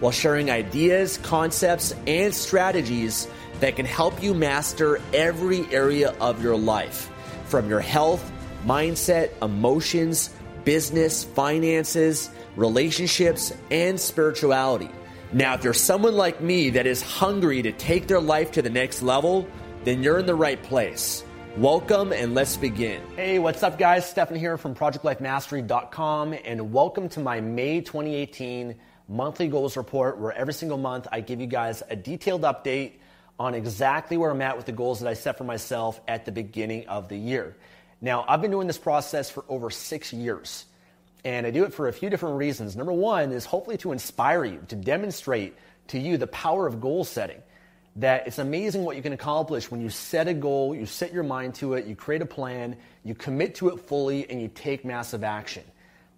while sharing ideas, concepts, and strategies that can help you master every area of your life from your health, mindset, emotions, business, finances, relationships, and spirituality. Now, if you're someone like me that is hungry to take their life to the next level, then you're in the right place. Welcome and let's begin. Hey, what's up, guys? Stefan here from ProjectLifeMastery.com, and welcome to my May 2018 monthly goals report where every single month I give you guys a detailed update on exactly where I'm at with the goals that I set for myself at the beginning of the year. Now, I've been doing this process for over six years, and I do it for a few different reasons. Number one is hopefully to inspire you, to demonstrate to you the power of goal setting. That it's amazing what you can accomplish when you set a goal, you set your mind to it, you create a plan, you commit to it fully, and you take massive action.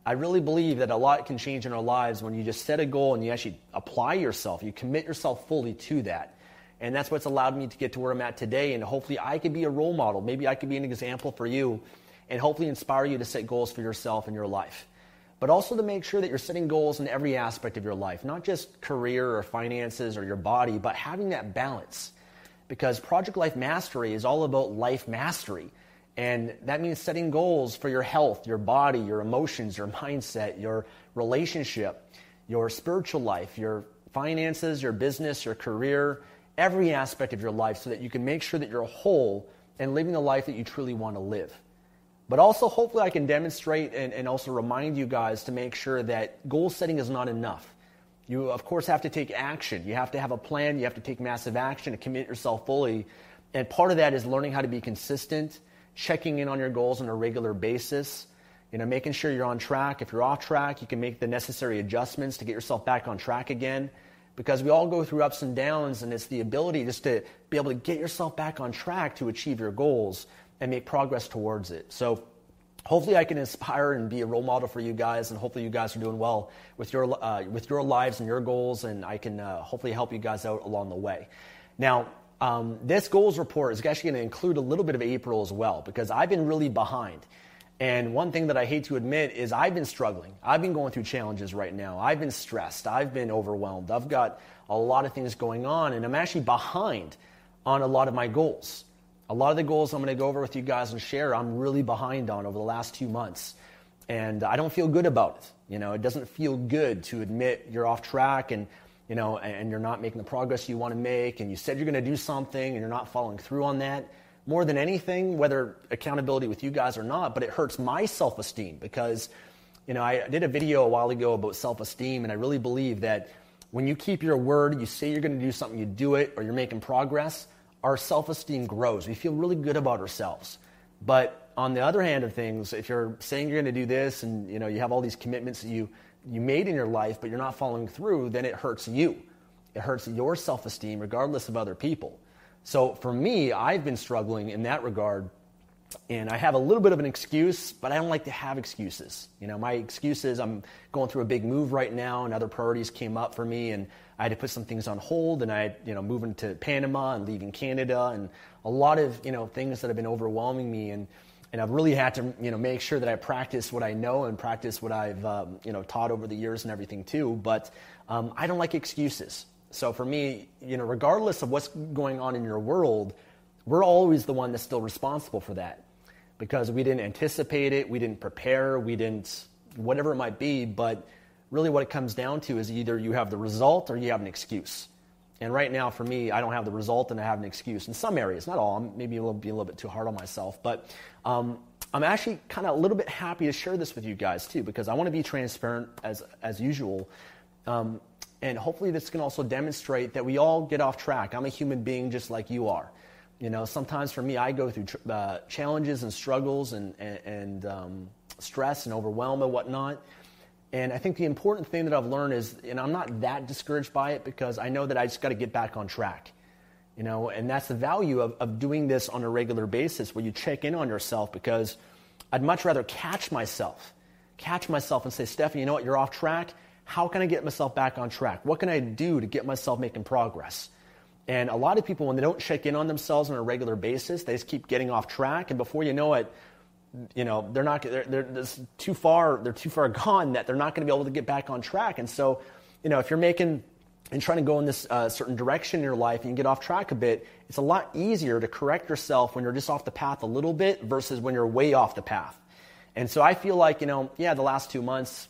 I really believe that a lot can change in our lives when you just set a goal and you actually apply yourself, you commit yourself fully to that. And that's what's allowed me to get to where I'm at today. And hopefully, I could be a role model. Maybe I could be an example for you and hopefully inspire you to set goals for yourself in your life. But also to make sure that you're setting goals in every aspect of your life, not just career or finances or your body, but having that balance. Because Project Life Mastery is all about life mastery. And that means setting goals for your health, your body, your emotions, your mindset, your relationship, your spiritual life, your finances, your business, your career, every aspect of your life so that you can make sure that you're whole and living the life that you truly want to live. But also, hopefully, I can demonstrate and, and also remind you guys to make sure that goal setting is not enough. You, of course, have to take action. You have to have a plan. You have to take massive action to commit yourself fully. And part of that is learning how to be consistent checking in on your goals on a regular basis, you know, making sure you're on track. If you're off track, you can make the necessary adjustments to get yourself back on track again. Because we all go through ups and downs, and it's the ability just to be able to get yourself back on track to achieve your goals and make progress towards it. So, hopefully, I can inspire and be a role model for you guys, and hopefully, you guys are doing well with your uh, with your lives and your goals, and I can uh, hopefully help you guys out along the way. Now, um, this goals report is actually going to include a little bit of April as well because I've been really behind. And one thing that I hate to admit is I've been struggling. I've been going through challenges right now. I've been stressed. I've been overwhelmed. I've got a lot of things going on, and I'm actually behind on a lot of my goals. A lot of the goals I'm going to go over with you guys and share, I'm really behind on over the last two months. And I don't feel good about it. You know, it doesn't feel good to admit you're off track and you know, and you're not making the progress you want to make, and you said you're going to do something and you're not following through on that, more than anything, whether accountability with you guys or not, but it hurts my self esteem because, you know, I did a video a while ago about self esteem, and I really believe that when you keep your word, you say you're going to do something, you do it, or you're making progress, our self esteem grows. We feel really good about ourselves. But on the other hand of things, if you're saying you're going to do this and you know you have all these commitments that you you made in your life, but you're not following through, then it hurts you. It hurts your self esteem, regardless of other people. So for me, I've been struggling in that regard. And I have a little bit of an excuse, but I don't like to have excuses. You know, my excuse is I'm going through a big move right now, and other priorities came up for me, and I had to put some things on hold, and I, you know, moving to Panama and leaving Canada, and a lot of, you know, things that have been overwhelming me. And and I've really had to you know make sure that I practice what I know and practice what I've um, you know taught over the years and everything too. But um, I don't like excuses. So for me, you know, regardless of what's going on in your world, we're always the one that's still responsible for that because we didn't anticipate it, we didn't prepare, we didn't whatever it might be. But really, what it comes down to is either you have the result or you have an excuse. And right now, for me, I don't have the result and I have an excuse in some areas, not all. I'm maybe a little, be a little bit too hard on myself. But um, I'm actually kind of a little bit happy to share this with you guys too, because I want to be transparent as, as usual. Um, and hopefully, this can also demonstrate that we all get off track. I'm a human being just like you are. You know, sometimes for me, I go through tr- uh, challenges and struggles and, and, and um, stress and overwhelm and whatnot. And I think the important thing that I've learned is, and I'm not that discouraged by it because I know that I just got to get back on track. You know, and that's the value of, of doing this on a regular basis where you check in on yourself because I'd much rather catch myself, catch myself and say, Stefan, you know what, you're off track. How can I get myself back on track? What can I do to get myself making progress? And a lot of people, when they don't check in on themselves on a regular basis, they just keep getting off track. And before you know it, you know they're not they're, they're too far they're too far gone that they're not going to be able to get back on track. And so you know if you're making and trying to go in this uh, certain direction in your life and you get off track a bit it's a lot easier to correct yourself when you're just off the path a little bit versus when you're way off the path. And so i feel like you know yeah the last two months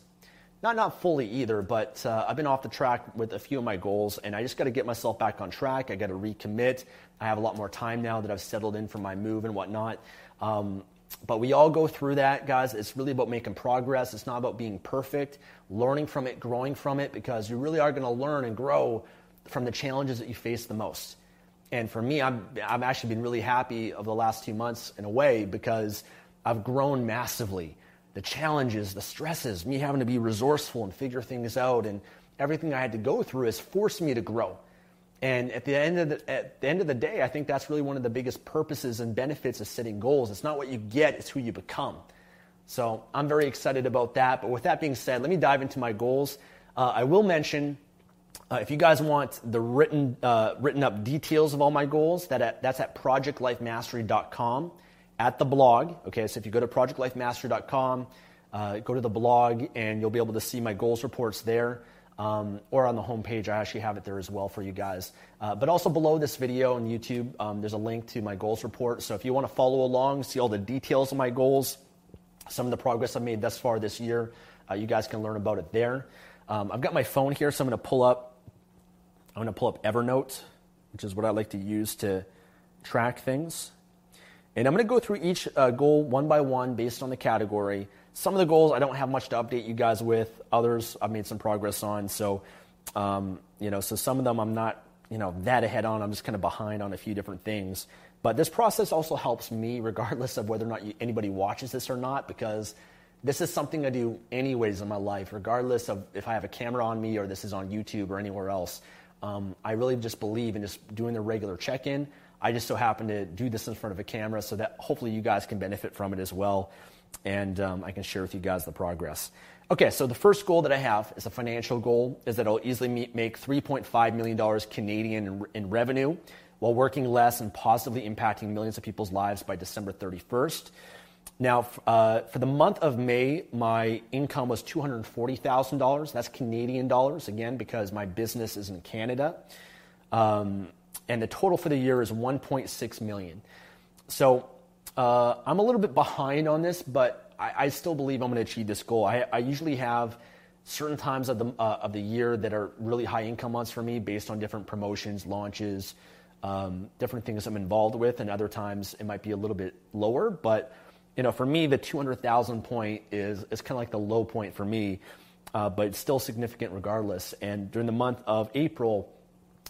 not not fully either but uh, i've been off the track with a few of my goals and i just got to get myself back on track. I got to recommit. I have a lot more time now that i've settled in for my move and whatnot. Um, but we all go through that, guys. It's really about making progress. It's not about being perfect, learning from it, growing from it, because you really are going to learn and grow from the challenges that you face the most. And for me, I've, I've actually been really happy of the last two months in a way because I've grown massively. The challenges, the stresses, me having to be resourceful and figure things out, and everything I had to go through has forced me to grow. And at the, end of the, at the end of the day, I think that's really one of the biggest purposes and benefits of setting goals. It's not what you get, it's who you become. So I'm very excited about that. But with that being said, let me dive into my goals. Uh, I will mention uh, if you guys want the written, uh, written up details of all my goals, that at, that's at projectlifemastery.com at the blog. Okay, so if you go to projectlifemastery.com, uh, go to the blog, and you'll be able to see my goals reports there um, or on the homepage. I actually have it there as well for you guys. Uh, but also below this video on YouTube, um, there's a link to my goals report. So if you want to follow along, see all the details of my goals, some of the progress I've made thus far this year, uh, you guys can learn about it there. Um, I've got my phone here, so I'm going to pull up. I'm going to pull up Evernote, which is what I like to use to track things. And I'm going to go through each uh, goal one by one based on the category. Some of the goals I don't have much to update you guys with. Others I've made some progress on. So, um, you know, so some of them I'm not, you know, that ahead on. I'm just kind of behind on a few different things. But this process also helps me, regardless of whether or not you, anybody watches this or not, because this is something I do anyways in my life, regardless of if I have a camera on me or this is on YouTube or anywhere else. Um, I really just believe in just doing the regular check-in. I just so happen to do this in front of a camera so that hopefully you guys can benefit from it as well and um, I can share with you guys the progress. Okay, so the first goal that I have is a financial goal, is that I'll easily meet, make $3.5 million Canadian in, in revenue while working less and positively impacting millions of people's lives by December 31st. Now, uh, for the month of May, my income was $240,000. That's Canadian dollars, again, because my business is in Canada. Um, and the total for the year is 1.6 million. So uh, I'm a little bit behind on this, but I, I still believe I'm going to achieve this goal. I, I usually have certain times of the, uh, of the year that are really high income months for me based on different promotions, launches, um, different things I'm involved with, and other times it might be a little bit lower. But you know, for me, the 200,000 point is, is kind of like the low point for me, uh, but it's still significant regardless. And during the month of April,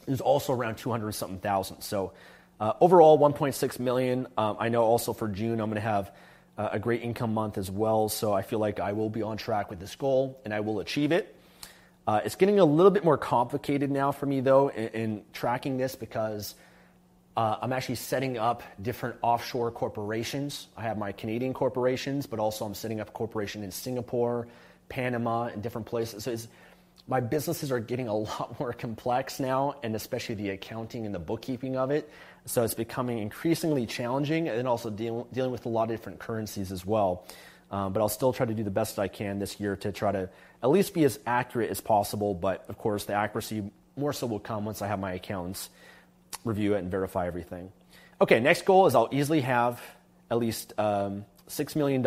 was also around 200 something thousand. So uh, overall, 1.6 million. Um, I know also for June, I'm going to have uh, a great income month as well. So I feel like I will be on track with this goal and I will achieve it. Uh, it's getting a little bit more complicated now for me, though, in, in tracking this because uh, I'm actually setting up different offshore corporations. I have my Canadian corporations, but also I'm setting up a corporation in Singapore, Panama, and different places. So my businesses are getting a lot more complex now, and especially the accounting and the bookkeeping of it. So it's becoming increasingly challenging and also deal, dealing with a lot of different currencies as well. Um, but I'll still try to do the best I can this year to try to at least be as accurate as possible. But of course, the accuracy more so will come once I have my accountants review it and verify everything. Okay, next goal is I'll easily have at least um, $6 million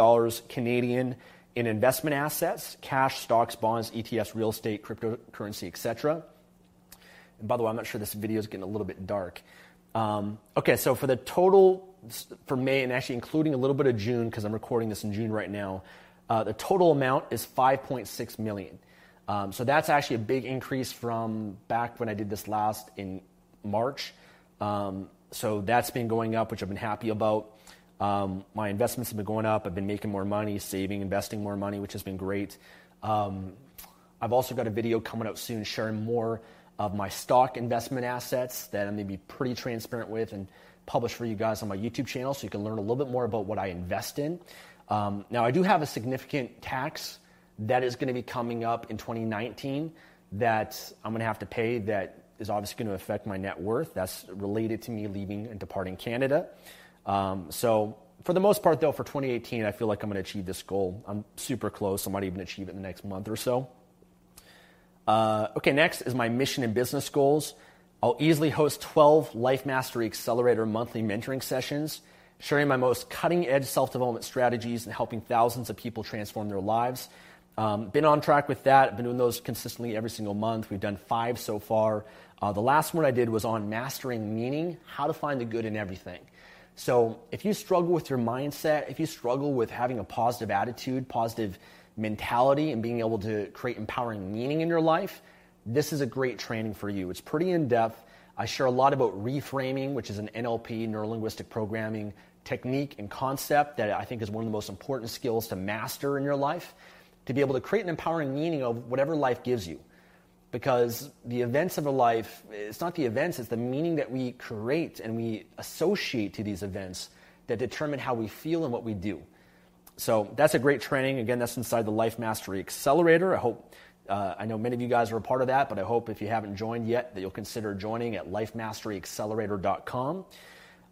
Canadian in investment assets, cash, stocks, bonds, ETFs, real estate, cryptocurrency, etc. And by the way, I'm not sure this video is getting a little bit dark. Um, okay, so for the total for May, and actually including a little bit of June, because I'm recording this in June right now, uh, the total amount is 5.6 million. Um, so that's actually a big increase from back when I did this last in March. Um, so that's been going up, which I've been happy about. Um, my investments have been going up. I've been making more money, saving, investing more money, which has been great. Um, I've also got a video coming out soon sharing more of my stock investment assets that I'm going to be pretty transparent with and publish for you guys on my YouTube channel so you can learn a little bit more about what I invest in. Um, now, I do have a significant tax that is going to be coming up in 2019 that I'm going to have to pay that is obviously going to affect my net worth. That's related to me leaving and departing Canada. Um, so, for the most part, though, for 2018, I feel like I'm going to achieve this goal. I'm super close. I might even achieve it in the next month or so. Uh, okay, next is my mission and business goals. I'll easily host 12 Life Mastery Accelerator monthly mentoring sessions, sharing my most cutting edge self development strategies and helping thousands of people transform their lives. Um, been on track with that. I've been doing those consistently every single month. We've done five so far. Uh, the last one I did was on mastering meaning, how to find the good in everything. So if you struggle with your mindset, if you struggle with having a positive attitude, positive mentality, and being able to create empowering meaning in your life, this is a great training for you. It's pretty in depth. I share a lot about reframing, which is an NLP, neuro linguistic programming technique and concept that I think is one of the most important skills to master in your life, to be able to create an empowering meaning of whatever life gives you because the events of a life, it's not the events, it's the meaning that we create and we associate to these events that determine how we feel and what we do. So that's a great training. Again, that's inside the Life Mastery Accelerator. I hope, uh, I know many of you guys are a part of that, but I hope if you haven't joined yet that you'll consider joining at lifemasteryaccelerator.com.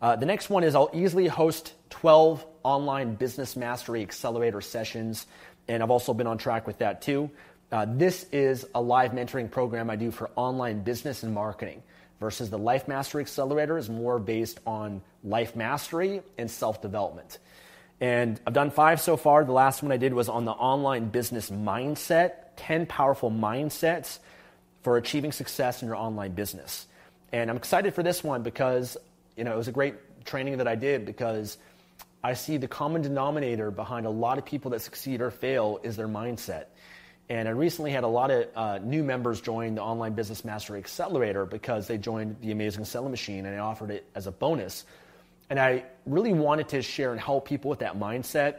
Uh, the next one is I'll easily host 12 online business mastery accelerator sessions, and I've also been on track with that too. Uh, this is a live mentoring program I do for online business and marketing versus the Life Mastery Accelerator is more based on life mastery and self development. And I've done five so far. The last one I did was on the online business mindset 10 powerful mindsets for achieving success in your online business. And I'm excited for this one because you know, it was a great training that I did because I see the common denominator behind a lot of people that succeed or fail is their mindset. And I recently had a lot of uh, new members join the Online Business Mastery Accelerator because they joined the Amazing Selling Machine and I offered it as a bonus. And I really wanted to share and help people with that mindset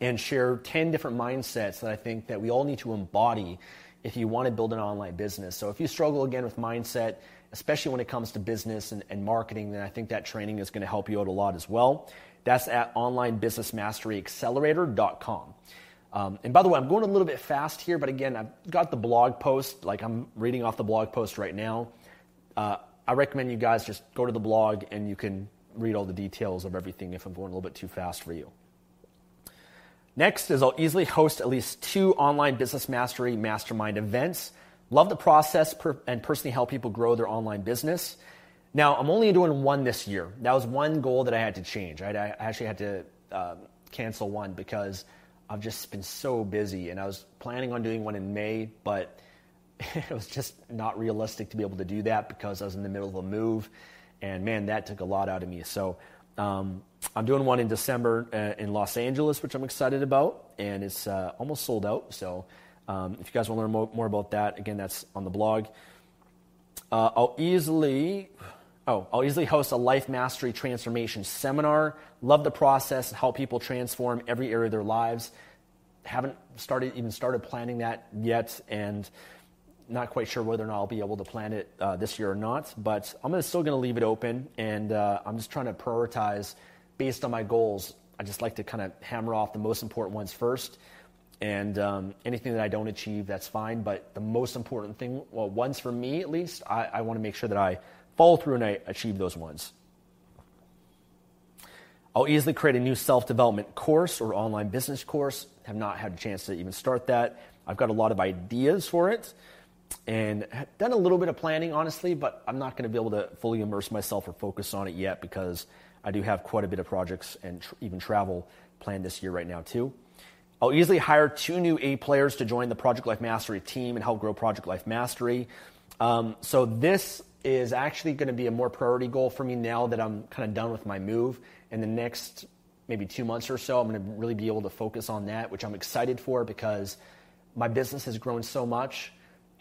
and share 10 different mindsets that I think that we all need to embody if you want to build an online business. So if you struggle again with mindset, especially when it comes to business and, and marketing, then I think that training is going to help you out a lot as well. That's at onlinebusinessmasteryaccelerator.com. Um, and by the way, I'm going a little bit fast here, but again, I've got the blog post, like I'm reading off the blog post right now. Uh, I recommend you guys just go to the blog and you can read all the details of everything if I'm going a little bit too fast for you. Next is I'll easily host at least two online business mastery mastermind events. Love the process per- and personally help people grow their online business. Now, I'm only doing one this year. That was one goal that I had to change. Right? I actually had to uh, cancel one because I've just been so busy, and I was planning on doing one in May, but it was just not realistic to be able to do that because I was in the middle of a move, and man, that took a lot out of me. So um, I'm doing one in December uh, in Los Angeles, which I'm excited about, and it's uh, almost sold out. So um, if you guys want to learn more, more, about that, again, that's on the blog. Uh, I'll easily Oh, I'll easily host a life mastery transformation seminar. Love the process, help people transform every area of their lives. Haven't started even started planning that yet, and not quite sure whether or not I'll be able to plan it uh, this year or not. But I'm still going to leave it open, and uh, I'm just trying to prioritize based on my goals. I just like to kind of hammer off the most important ones first, and um, anything that I don't achieve, that's fine. But the most important thing, well, ones for me at least, I, I want to make sure that I follow through and I achieve those ones. I'll easily create a new self development course or online business course. Have not had a chance to even start that. I've got a lot of ideas for it and done a little bit of planning, honestly, but I'm not going to be able to fully immerse myself or focus on it yet because I do have quite a bit of projects and tr- even travel planned this year right now, too. I'll easily hire two new A players to join the Project Life Mastery team and help grow Project Life Mastery. Um, so this is actually going to be a more priority goal for me now that I'm kind of done with my move. In the next maybe two months or so, I'm going to really be able to focus on that, which I'm excited for because my business has grown so much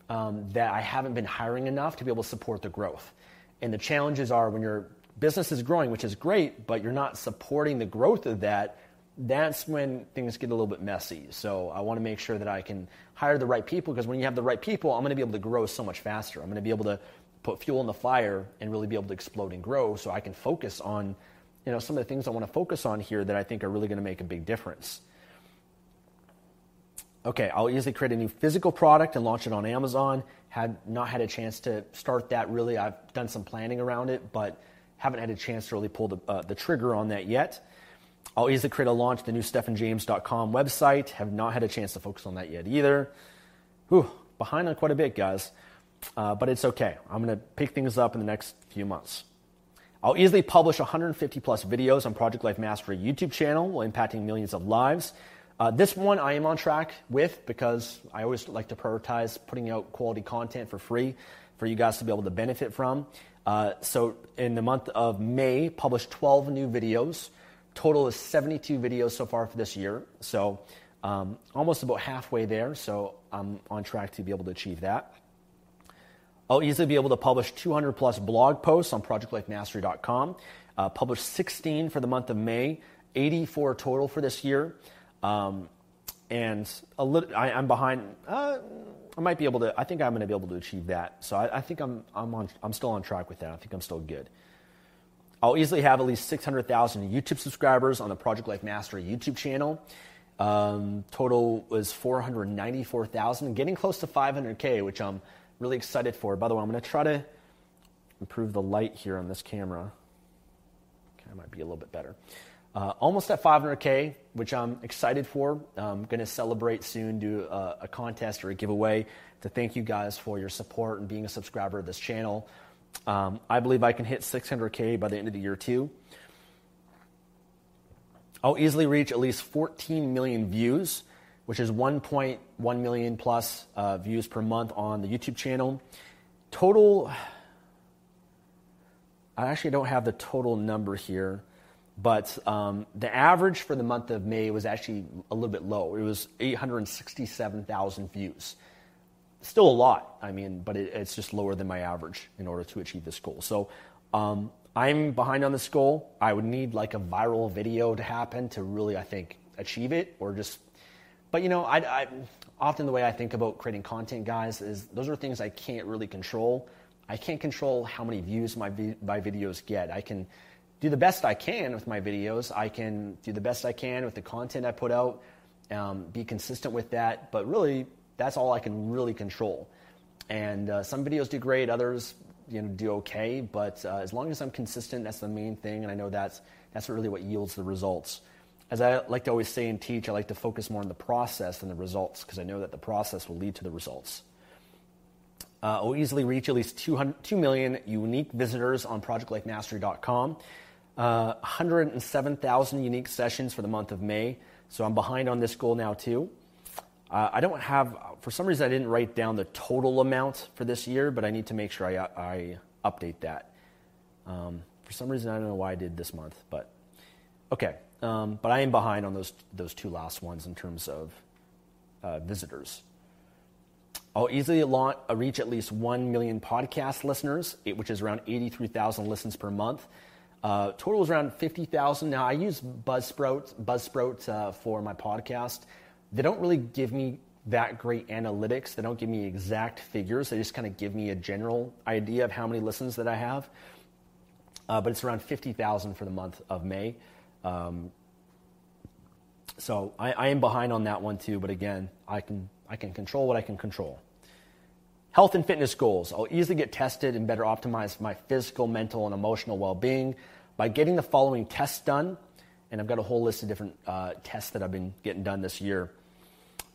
um, that I haven't been hiring enough to be able to support the growth. And the challenges are when your business is growing, which is great, but you're not supporting the growth of that, that's when things get a little bit messy. So I want to make sure that I can hire the right people because when you have the right people, I'm going to be able to grow so much faster. I'm going to be able to put fuel in the fire and really be able to explode and grow so I can focus on you know some of the things I want to focus on here that I think are really going to make a big difference. Okay, I'll easily create a new physical product and launch it on Amazon. Had not had a chance to start that really. I've done some planning around it, but haven't had a chance to really pull the, uh, the trigger on that yet. I'll easily create a launch the new stefanjames.com website. Have not had a chance to focus on that yet either. Whew, behind on quite a bit, guys. Uh, but it's okay. I'm going to pick things up in the next few months. I'll easily publish 150 plus videos on Project Life Mastery YouTube channel while impacting millions of lives. Uh, this one I am on track with because I always like to prioritize putting out quality content for free for you guys to be able to benefit from. Uh, so in the month of May, published 12 new videos. Total is 72 videos so far for this year. So um, almost about halfway there. So I'm on track to be able to achieve that. I'll easily be able to publish 200 plus blog posts on projectlifemastery.com. Uh, published 16 for the month of May, 84 total for this year. Um, and a little, I, am behind. Uh, I might be able to. I think I'm going to be able to achieve that. So I, I, think I'm I'm on. I'm still on track with that. I think I'm still good. I'll easily have at least 600,000 YouTube subscribers on the Project Life Mastery YouTube channel. Um, total was 494,000, getting close to 500k, which I'm really excited for. By the way, I'm going to try to improve the light here on this camera. Okay, might be a little bit better. Uh, almost at 500K, which I'm excited for. I'm going to celebrate soon, do a, a, contest or a giveaway to thank you guys for your support and being a subscriber of this channel. Um, I believe I can hit 600K by the end of the year, too. I'll easily reach at least 14 million views, which is 1.1 million plus uh, views per month on the YouTube channel. Total, I actually don't have the total number here. But um, the average for the month of May was actually a little bit low. It was 867,000 views. Still a lot, I mean, but it, it's just lower than my average in order to achieve this goal. So um, I'm behind on this goal. I would need like a viral video to happen to really, I think, achieve it, or just. But you know, I, I often the way I think about creating content, guys, is those are things I can't really control. I can't control how many views my my videos get. I can do the best I can with my videos. I can do the best I can with the content I put out, um, be consistent with that. But really, that's all I can really control. And uh, some videos do great, others you know do okay. But uh, as long as I'm consistent, that's the main thing. And I know that's that's really what yields the results. As I like to always say and teach, I like to focus more on the process than the results because I know that the process will lead to the results. Uh, will easily reach at least 2 million unique visitors on projectlifemastery.com. Uh, 107,000 unique sessions for the month of May. So I'm behind on this goal now, too. Uh, I don't have, for some reason, I didn't write down the total amount for this year, but I need to make sure I, I update that. Um, for some reason, I don't know why I did this month, but okay. Um, but I am behind on those, those two last ones in terms of uh, visitors. I'll easily launch, uh, reach at least 1 million podcast listeners, which is around 83,000 listens per month. Uh, total is around 50,000. Now, I use Buzzsprout, Buzzsprout uh, for my podcast. They don't really give me that great analytics. They don't give me exact figures. They just kind of give me a general idea of how many listens that I have. Uh, but it's around 50,000 for the month of May. Um, so I, I am behind on that one too. But again, I can, I can control what I can control. Health and fitness goals. I'll easily get tested and better optimize my physical, mental, and emotional well being by getting the following tests done. And I've got a whole list of different uh, tests that I've been getting done this year.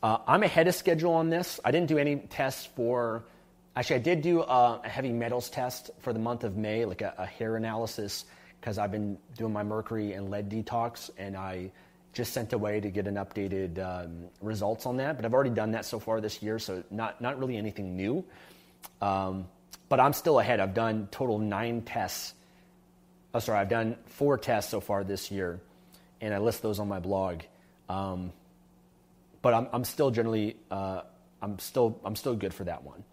Uh, I'm ahead of schedule on this. I didn't do any tests for, actually, I did do a, a heavy metals test for the month of May, like a, a hair analysis, because I've been doing my mercury and lead detox, and I just sent away to get an updated um, results on that. But I've already done that so far this year, so not, not really anything new. Um, but I'm still ahead. I've done total nine tests. Oh, sorry, I've done four tests so far this year, and I list those on my blog. Um, but I'm, I'm still generally, uh, I'm still, I'm still good for that one.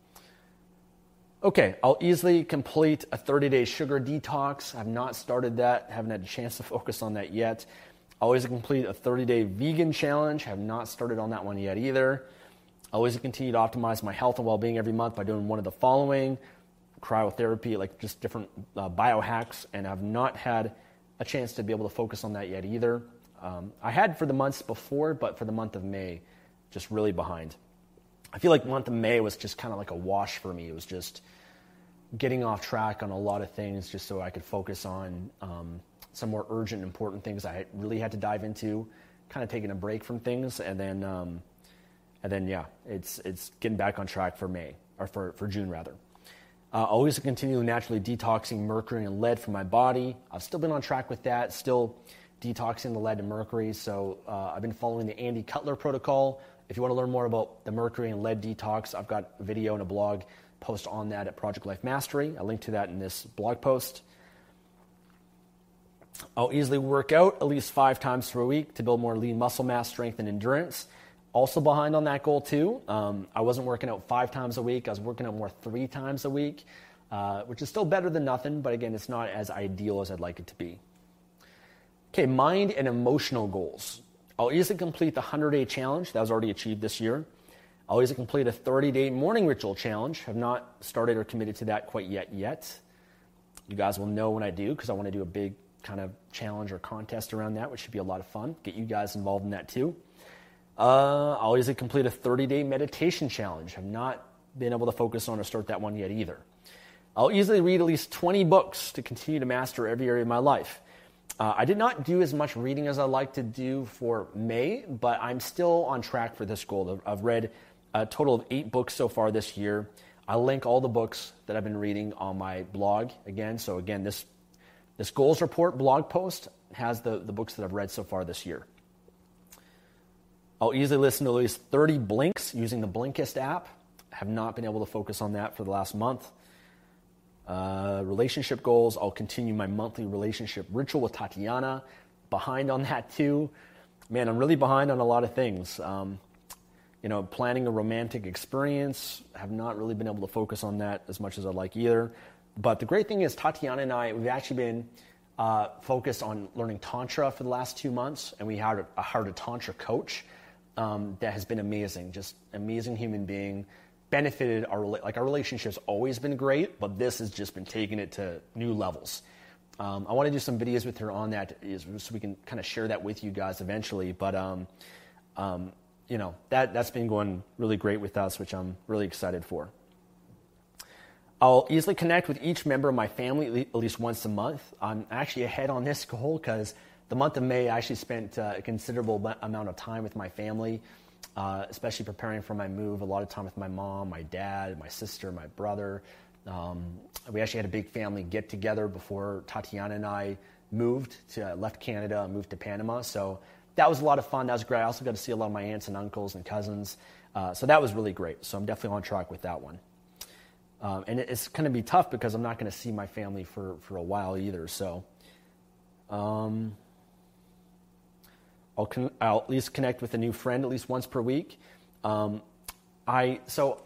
Okay, I'll easily complete a 30 day sugar detox. I've not started that, haven't had a chance to focus on that yet. Always complete a 30 day vegan challenge. Have not started on that one yet either. Always continue to optimize my health and well being every month by doing one of the following cryotherapy, like just different uh, biohacks, and I've not had a chance to be able to focus on that yet either. Um, I had for the months before, but for the month of May, just really behind. I feel like the month of May was just kind of like a wash for me. It was just getting off track on a lot of things just so I could focus on um, some more urgent, important things I really had to dive into, kind of taking a break from things, and then, um, and then yeah, it's it's getting back on track for May or for, for June rather. Uh, always continue naturally detoxing mercury and lead from my body. I've still been on track with that, still detoxing the lead and mercury. So uh, I've been following the Andy Cutler protocol. If you want to learn more about the mercury and lead detox, I've got a video and a blog post on that at Project Life Mastery. I link to that in this blog post. I'll easily work out at least five times per week to build more lean muscle mass, strength, and endurance. Also behind on that goal too. Um, I wasn't working out five times a week. I was working out more three times a week, uh, which is still better than nothing. But again, it's not as ideal as I'd like it to be. Okay, mind and emotional goals. I'll easily complete the 100 day challenge that was already achieved this year. I'll complete a 30 day morning ritual challenge. Have not started or committed to that quite yet. Yet, you guys will know when I do because I want to do a big kind of challenge or contest around that, which should be a lot of fun. Get you guys involved in that too. Uh, I'll complete a 30 day meditation challenge. I've not been able to focus on or start that one yet either. I'll easily read at least 20 books to continue to master every area of my life. Uh, I did not do as much reading as I'd like to do for May, but I'm still on track for this goal. I've read a total of eight books so far this year. I'll link all the books that I've been reading on my blog again. So, again, this, this goals report blog post has the, the books that I've read so far this year. I'll easily listen to at least 30 blinks using the Blinkist app. I have not been able to focus on that for the last month. Uh, relationship goals, I'll continue my monthly relationship ritual with Tatiana. Behind on that too. Man, I'm really behind on a lot of things. Um, you know, planning a romantic experience, have not really been able to focus on that as much as I'd like either. But the great thing is, Tatiana and I, we've actually been uh, focused on learning Tantra for the last two months, and we hired a, hired a Tantra coach um, that has been amazing. Just amazing human being. Benefited our like our relationship's always been great, but this has just been taking it to new levels. Um, I want to do some videos with her on that, so we can kind of share that with you guys eventually. But um, um, you know that that's been going really great with us, which I'm really excited for. I'll easily connect with each member of my family at least once a month. I'm actually ahead on this goal because the month of May, I actually spent uh, a considerable amount of time with my family, uh, especially preparing for my move. A lot of time with my mom, my dad, my sister, my brother. Um, we actually had a big family get together before Tatiana and I moved to uh, left Canada, and moved to Panama. So that was a lot of fun. That was great. I also got to see a lot of my aunts and uncles and cousins. Uh, so that was really great. So I'm definitely on track with that one. Um, and it's going to be tough because I'm not going to see my family for, for a while either. So, um, I'll, con- I'll at least connect with a new friend at least once per week. Um, I so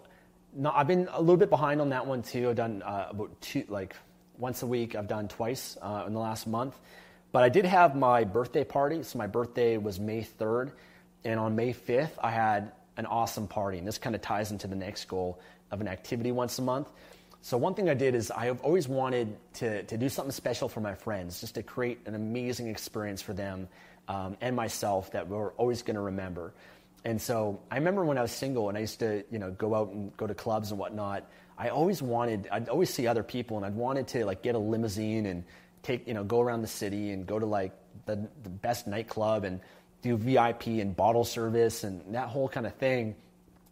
no, I've been a little bit behind on that one too. I've done uh, about two like once a week. I've done twice uh, in the last month, but I did have my birthday party. So my birthday was May third, and on May fifth I had an awesome party. And this kind of ties into the next goal of an activity once a month. So one thing I did is I have always wanted to, to do something special for my friends, just to create an amazing experience for them um, and myself that we're always going to remember. And so I remember when I was single and I used to, you know, go out and go to clubs and whatnot. I always wanted, I'd always see other people and I'd wanted to like get a limousine and take, you know, go around the city and go to like the, the best nightclub and do VIP and bottle service and that whole kind of thing.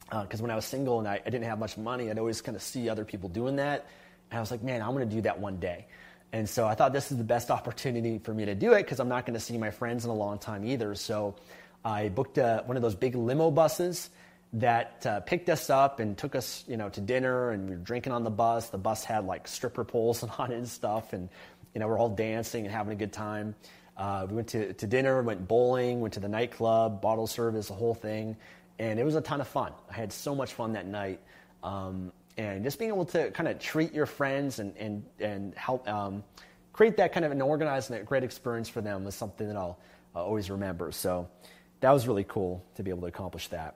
Because uh, when I was single and I, I didn't have much money, I'd always kind of see other people doing that. And I was like, man, I'm going to do that one day. And so I thought this is the best opportunity for me to do it because I'm not going to see my friends in a long time either. So I booked a, one of those big limo buses that uh, picked us up and took us, you know, to dinner, and we were drinking on the bus. The bus had like stripper poles and on it and stuff, and you know, we're all dancing and having a good time. Uh, we went to, to dinner, went bowling, went to the nightclub, bottle service, the whole thing, and it was a ton of fun. I had so much fun that night, um, and just being able to kind of treat your friends and and and help um, create that kind of an organized and a great experience for them was something that I'll uh, always remember. So that was really cool to be able to accomplish that.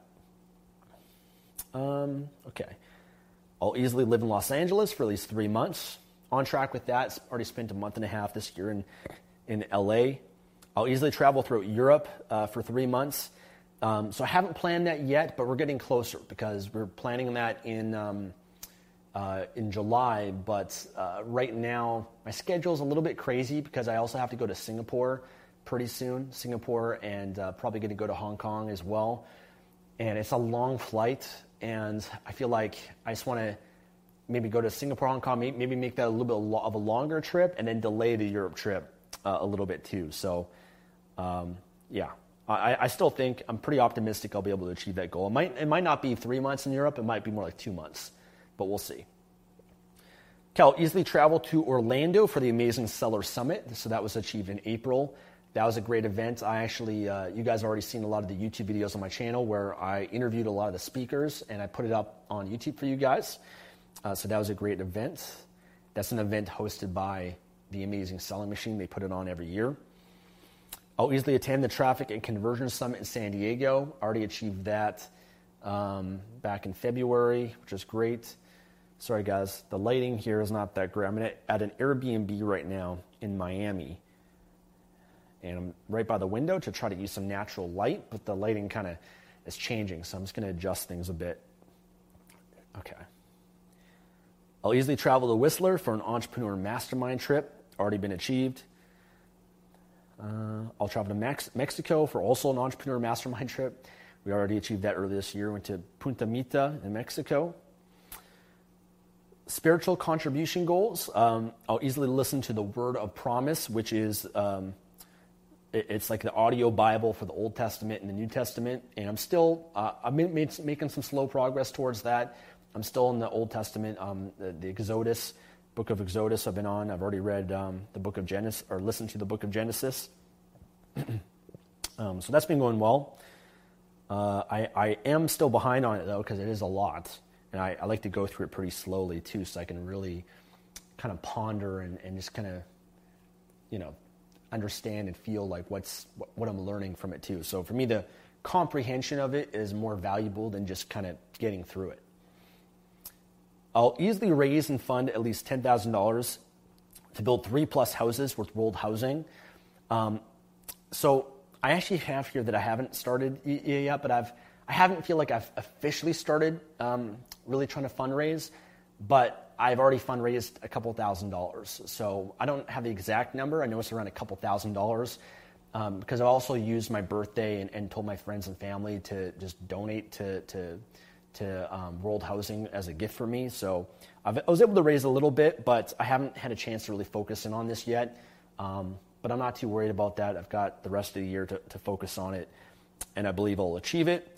Um, okay. I'll easily live in Los Angeles for at least three months. On track with that. Already spent a month and a half this year in, in LA. I'll easily travel throughout Europe uh, for three months. Um, so I haven't planned that yet, but we're getting closer because we're planning that in, um, uh, in July. But uh, right now, my schedule is a little bit crazy because I also have to go to Singapore pretty soon. Singapore and uh, probably going to go to Hong Kong as well. And it's a long flight and I feel like I just want to maybe go to Singapore, Hong Kong, maybe make that a little bit of a longer trip, and then delay the Europe trip uh, a little bit too. So, um, yeah, I, I, still think I'm pretty optimistic I'll be able to achieve that goal. It might, it might not be three months in Europe, it might be more like two months, but we'll see. Cal easily travel to Orlando for the Amazing Seller Summit. So that was achieved in April that was a great event. I actually, uh, you guys have already seen a lot of the YouTube videos on my channel where I interviewed a lot of the speakers and I put it up on YouTube for you guys. Uh, so that was a great event. That's an event hosted by the Amazing Selling Machine. They put it on every year. I'll easily attend the Traffic and Conversion Summit in San Diego. Already achieved that um, back in February, which is great. Sorry, guys, the lighting here is not that great. I'm at an Airbnb right now in Miami and I'm right by the window to try to use some natural light, but the lighting kind of is changing, so I'm just going to adjust things a bit. Okay. I'll easily travel to Whistler for an entrepreneur mastermind trip, already been achieved. Uh, I'll travel to Mex- Mexico for also an entrepreneur mastermind trip. We already achieved that earlier this year. Went to Punta Mita in Mexico. Spiritual contribution goals. Um, I'll easily listen to the Word of Promise, which is um, it's like the audio Bible for the Old Testament and the New Testament. And I'm still, uh, I'm making some slow progress towards that. I'm still in the Old Testament, um, the, the, Exodus, book of Exodus I've been on. I've already read um, the book of Genesis, or listened to the book of Genesis. um, so that's been going well. Uh, I, I am still behind on it, though, because it is a lot. And I, I like to go through it pretty slowly, too, so I can really kind of ponder and, and just kind of, you know, understand and feel like what's what I'm learning from it too. So for me, the comprehension of it is more valuable than just kind of getting through it. I'll easily raise and fund at least ten thousand dollars to build three plus houses with World Housing. Um, so I actually have here that I haven't started yet, but I've I haven't feel like I've officially started um, really trying to fundraise, but I've already fundraised a couple thousand dollars. So I don't have the exact number. I know it's around a couple thousand dollars um, because I also used my birthday and, and, told my friends and family to just donate to, to, to um, World Housing as a gift for me. So I've, i was able to raise a little bit, but I haven't had a chance to really focus in on this yet. Um, but I'm not too worried about that. I've got the rest of the year to, to focus on it, and I believe I'll achieve it.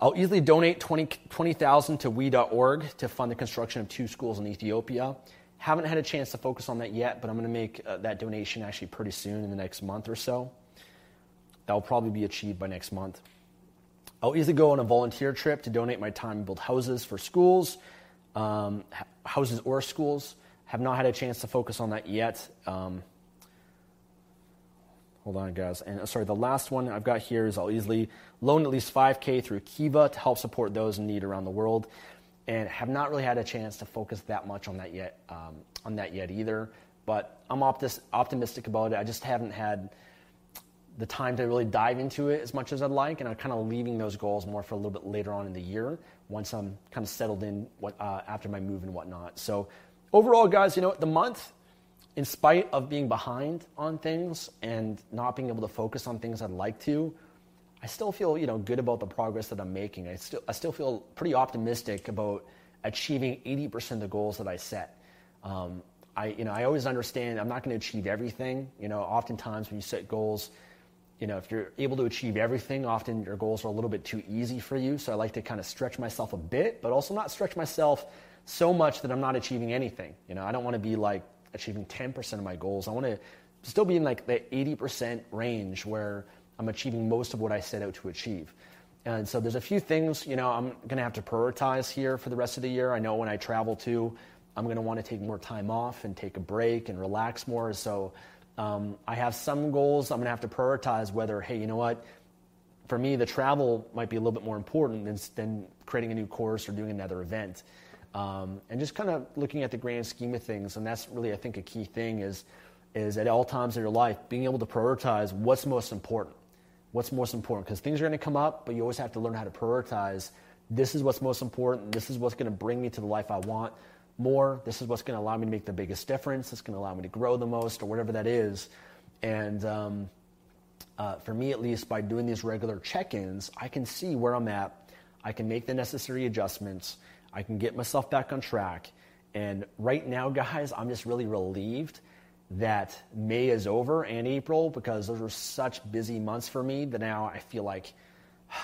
I'll easily donate 20,000 20, to we.org to fund the construction of two schools in Ethiopia. Haven't had a chance to focus on that yet, but I'm going to make uh, that donation actually pretty soon in the next month or so. That will probably be achieved by next month. I'll easily go on a volunteer trip to donate my time and build houses for schools, um, houses or schools. Have not had a chance to focus on that yet. Um, Hold on, guys. And uh, sorry, the last one I've got here is I'll easily loan at least 5K through Kiva to help support those in need around the world. And have not really had a chance to focus that much on that yet, um, on that yet either. But I'm optis- optimistic about it. I just haven't had the time to really dive into it as much as I'd like, and I'm kind of leaving those goals more for a little bit later on in the year once I'm kind of settled in what, uh, after my move and whatnot. So overall, guys, you know, the month in spite of being behind on things and not being able to focus on things I'd like to, I still feel you know good about the progress that I'm making. I still I still feel pretty optimistic about achieving 80% of the goals that I set. Um, I you know I always understand I'm not going to achieve everything. You know, oftentimes when you set goals, you know, if you're able to achieve everything, often your goals are a little bit too easy for you. So I like to kind of stretch myself a bit, but also not stretch myself so much that I'm not achieving anything. You know, I don't want to be like achieving 10% of my goals. I want to still be in like the 80% range where I'm achieving most of what I set out to achieve. And so there's a few things, you know, I'm going to have to prioritize here for the rest of the year. I know when I travel too, I'm going to want to take more time off and take a break and relax more. So um, I have some goals I'm going to have to prioritize whether, hey, you know what, for me, the travel might be a little bit more important than, than creating a new course or doing another event. Um, and just kind of looking at the grand scheme of things. And that's really, I think, a key thing is, is at all times in your life, being able to prioritize what's most important. What's most important? Because things are going to come up, but you always have to learn how to prioritize. This is what's most important. This is what's going to bring me to the life I want more. This is what's going to allow me to make the biggest difference. It's going to allow me to grow the most, or whatever that is. And um, uh, for me, at least, by doing these regular check ins, I can see where I'm at. I can make the necessary adjustments. I can get myself back on track. And right now, guys, I'm just really relieved that May is over and April because those were such busy months for me that now I feel like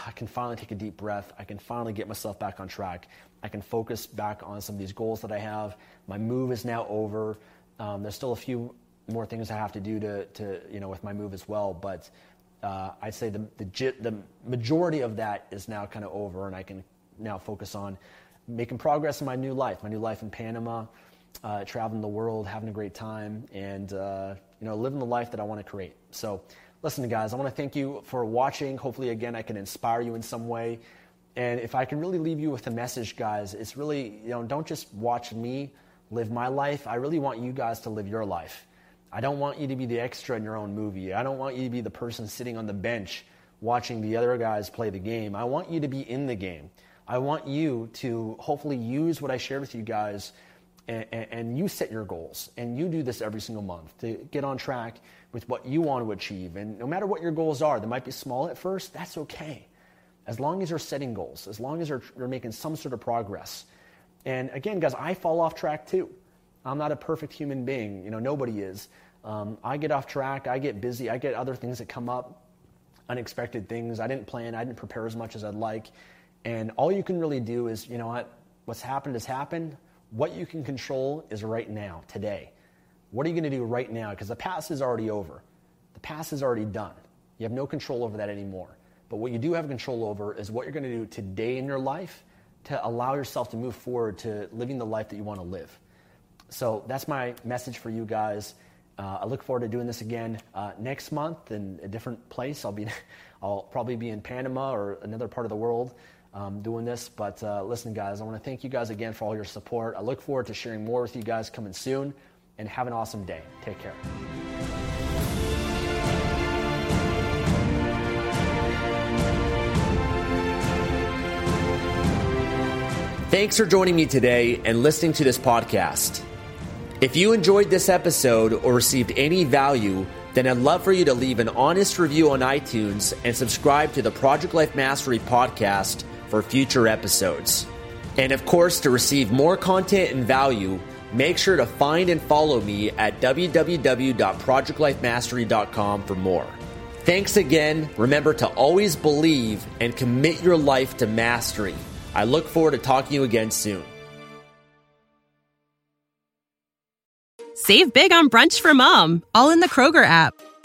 I can finally take a deep breath. I can finally get myself back on track. I can focus back on some of these goals that I have. My move is now over. Um, there's still a few more things I have to do to, to you know, with my move as well, but uh, I'd say the, the, the majority of that is now kind of over, and I can now focus on making progress in my new life, my new life in Panama, uh, traveling the world, having a great time, and uh, you know, living the life that I want to create. So, listen, guys, I want to thank you for watching. Hopefully, again, I can inspire you in some way. And if I can really leave you with a message, guys, it's really, you know, don't just watch me live my life. I really want you guys to live your life. I don't want you to be the extra in your own movie. I don't want you to be the person sitting on the bench watching the other guys play the game. I want you to be in the game. I want you to hopefully use what I shared with you guys and, and, you set your goals. And you do this every single month to get on track with what you want to achieve. And no matter what your goals are, they might be small at first, that's okay. As long as you're setting goals, as long as you're, you're making some sort of progress. And again, guys, I fall off track too. I'm not a perfect human being. You know, nobody is. Um, I get off track. I get busy. I get other things that come up, unexpected things. I didn't plan. I didn't prepare as much as I'd like. And all you can really do is, you know what, what's happened has happened. What you can control is right now, today. What are you going to do right now? Because the past is already over. The past is already done. You have no control over that anymore. But what you do have control over is what you're going to do today in your life to allow yourself to move forward to living the life that you want to live. So that's my message for you guys. Uh, I look forward to doing this again uh, next month in a different place. I'll be, I'll probably be in Panama or another part of the world um, doing this. But uh, listen, guys, I want to thank you guys again for all your support. I look forward to sharing more with you guys coming soon. And have an awesome day. Take care. Thanks for joining me today and listening to this podcast. If you enjoyed this episode or received any value, then I'd love for you to leave an honest review on iTunes and subscribe to the Project Life Mastery podcast for future episodes. And of course, to receive more content and value, make sure to find and follow me at www.projectlifemastery.com for more. Thanks again. Remember to always believe and commit your life to mastery. I look forward to talking to you again soon. Save big on brunch for mom, all in the Kroger app.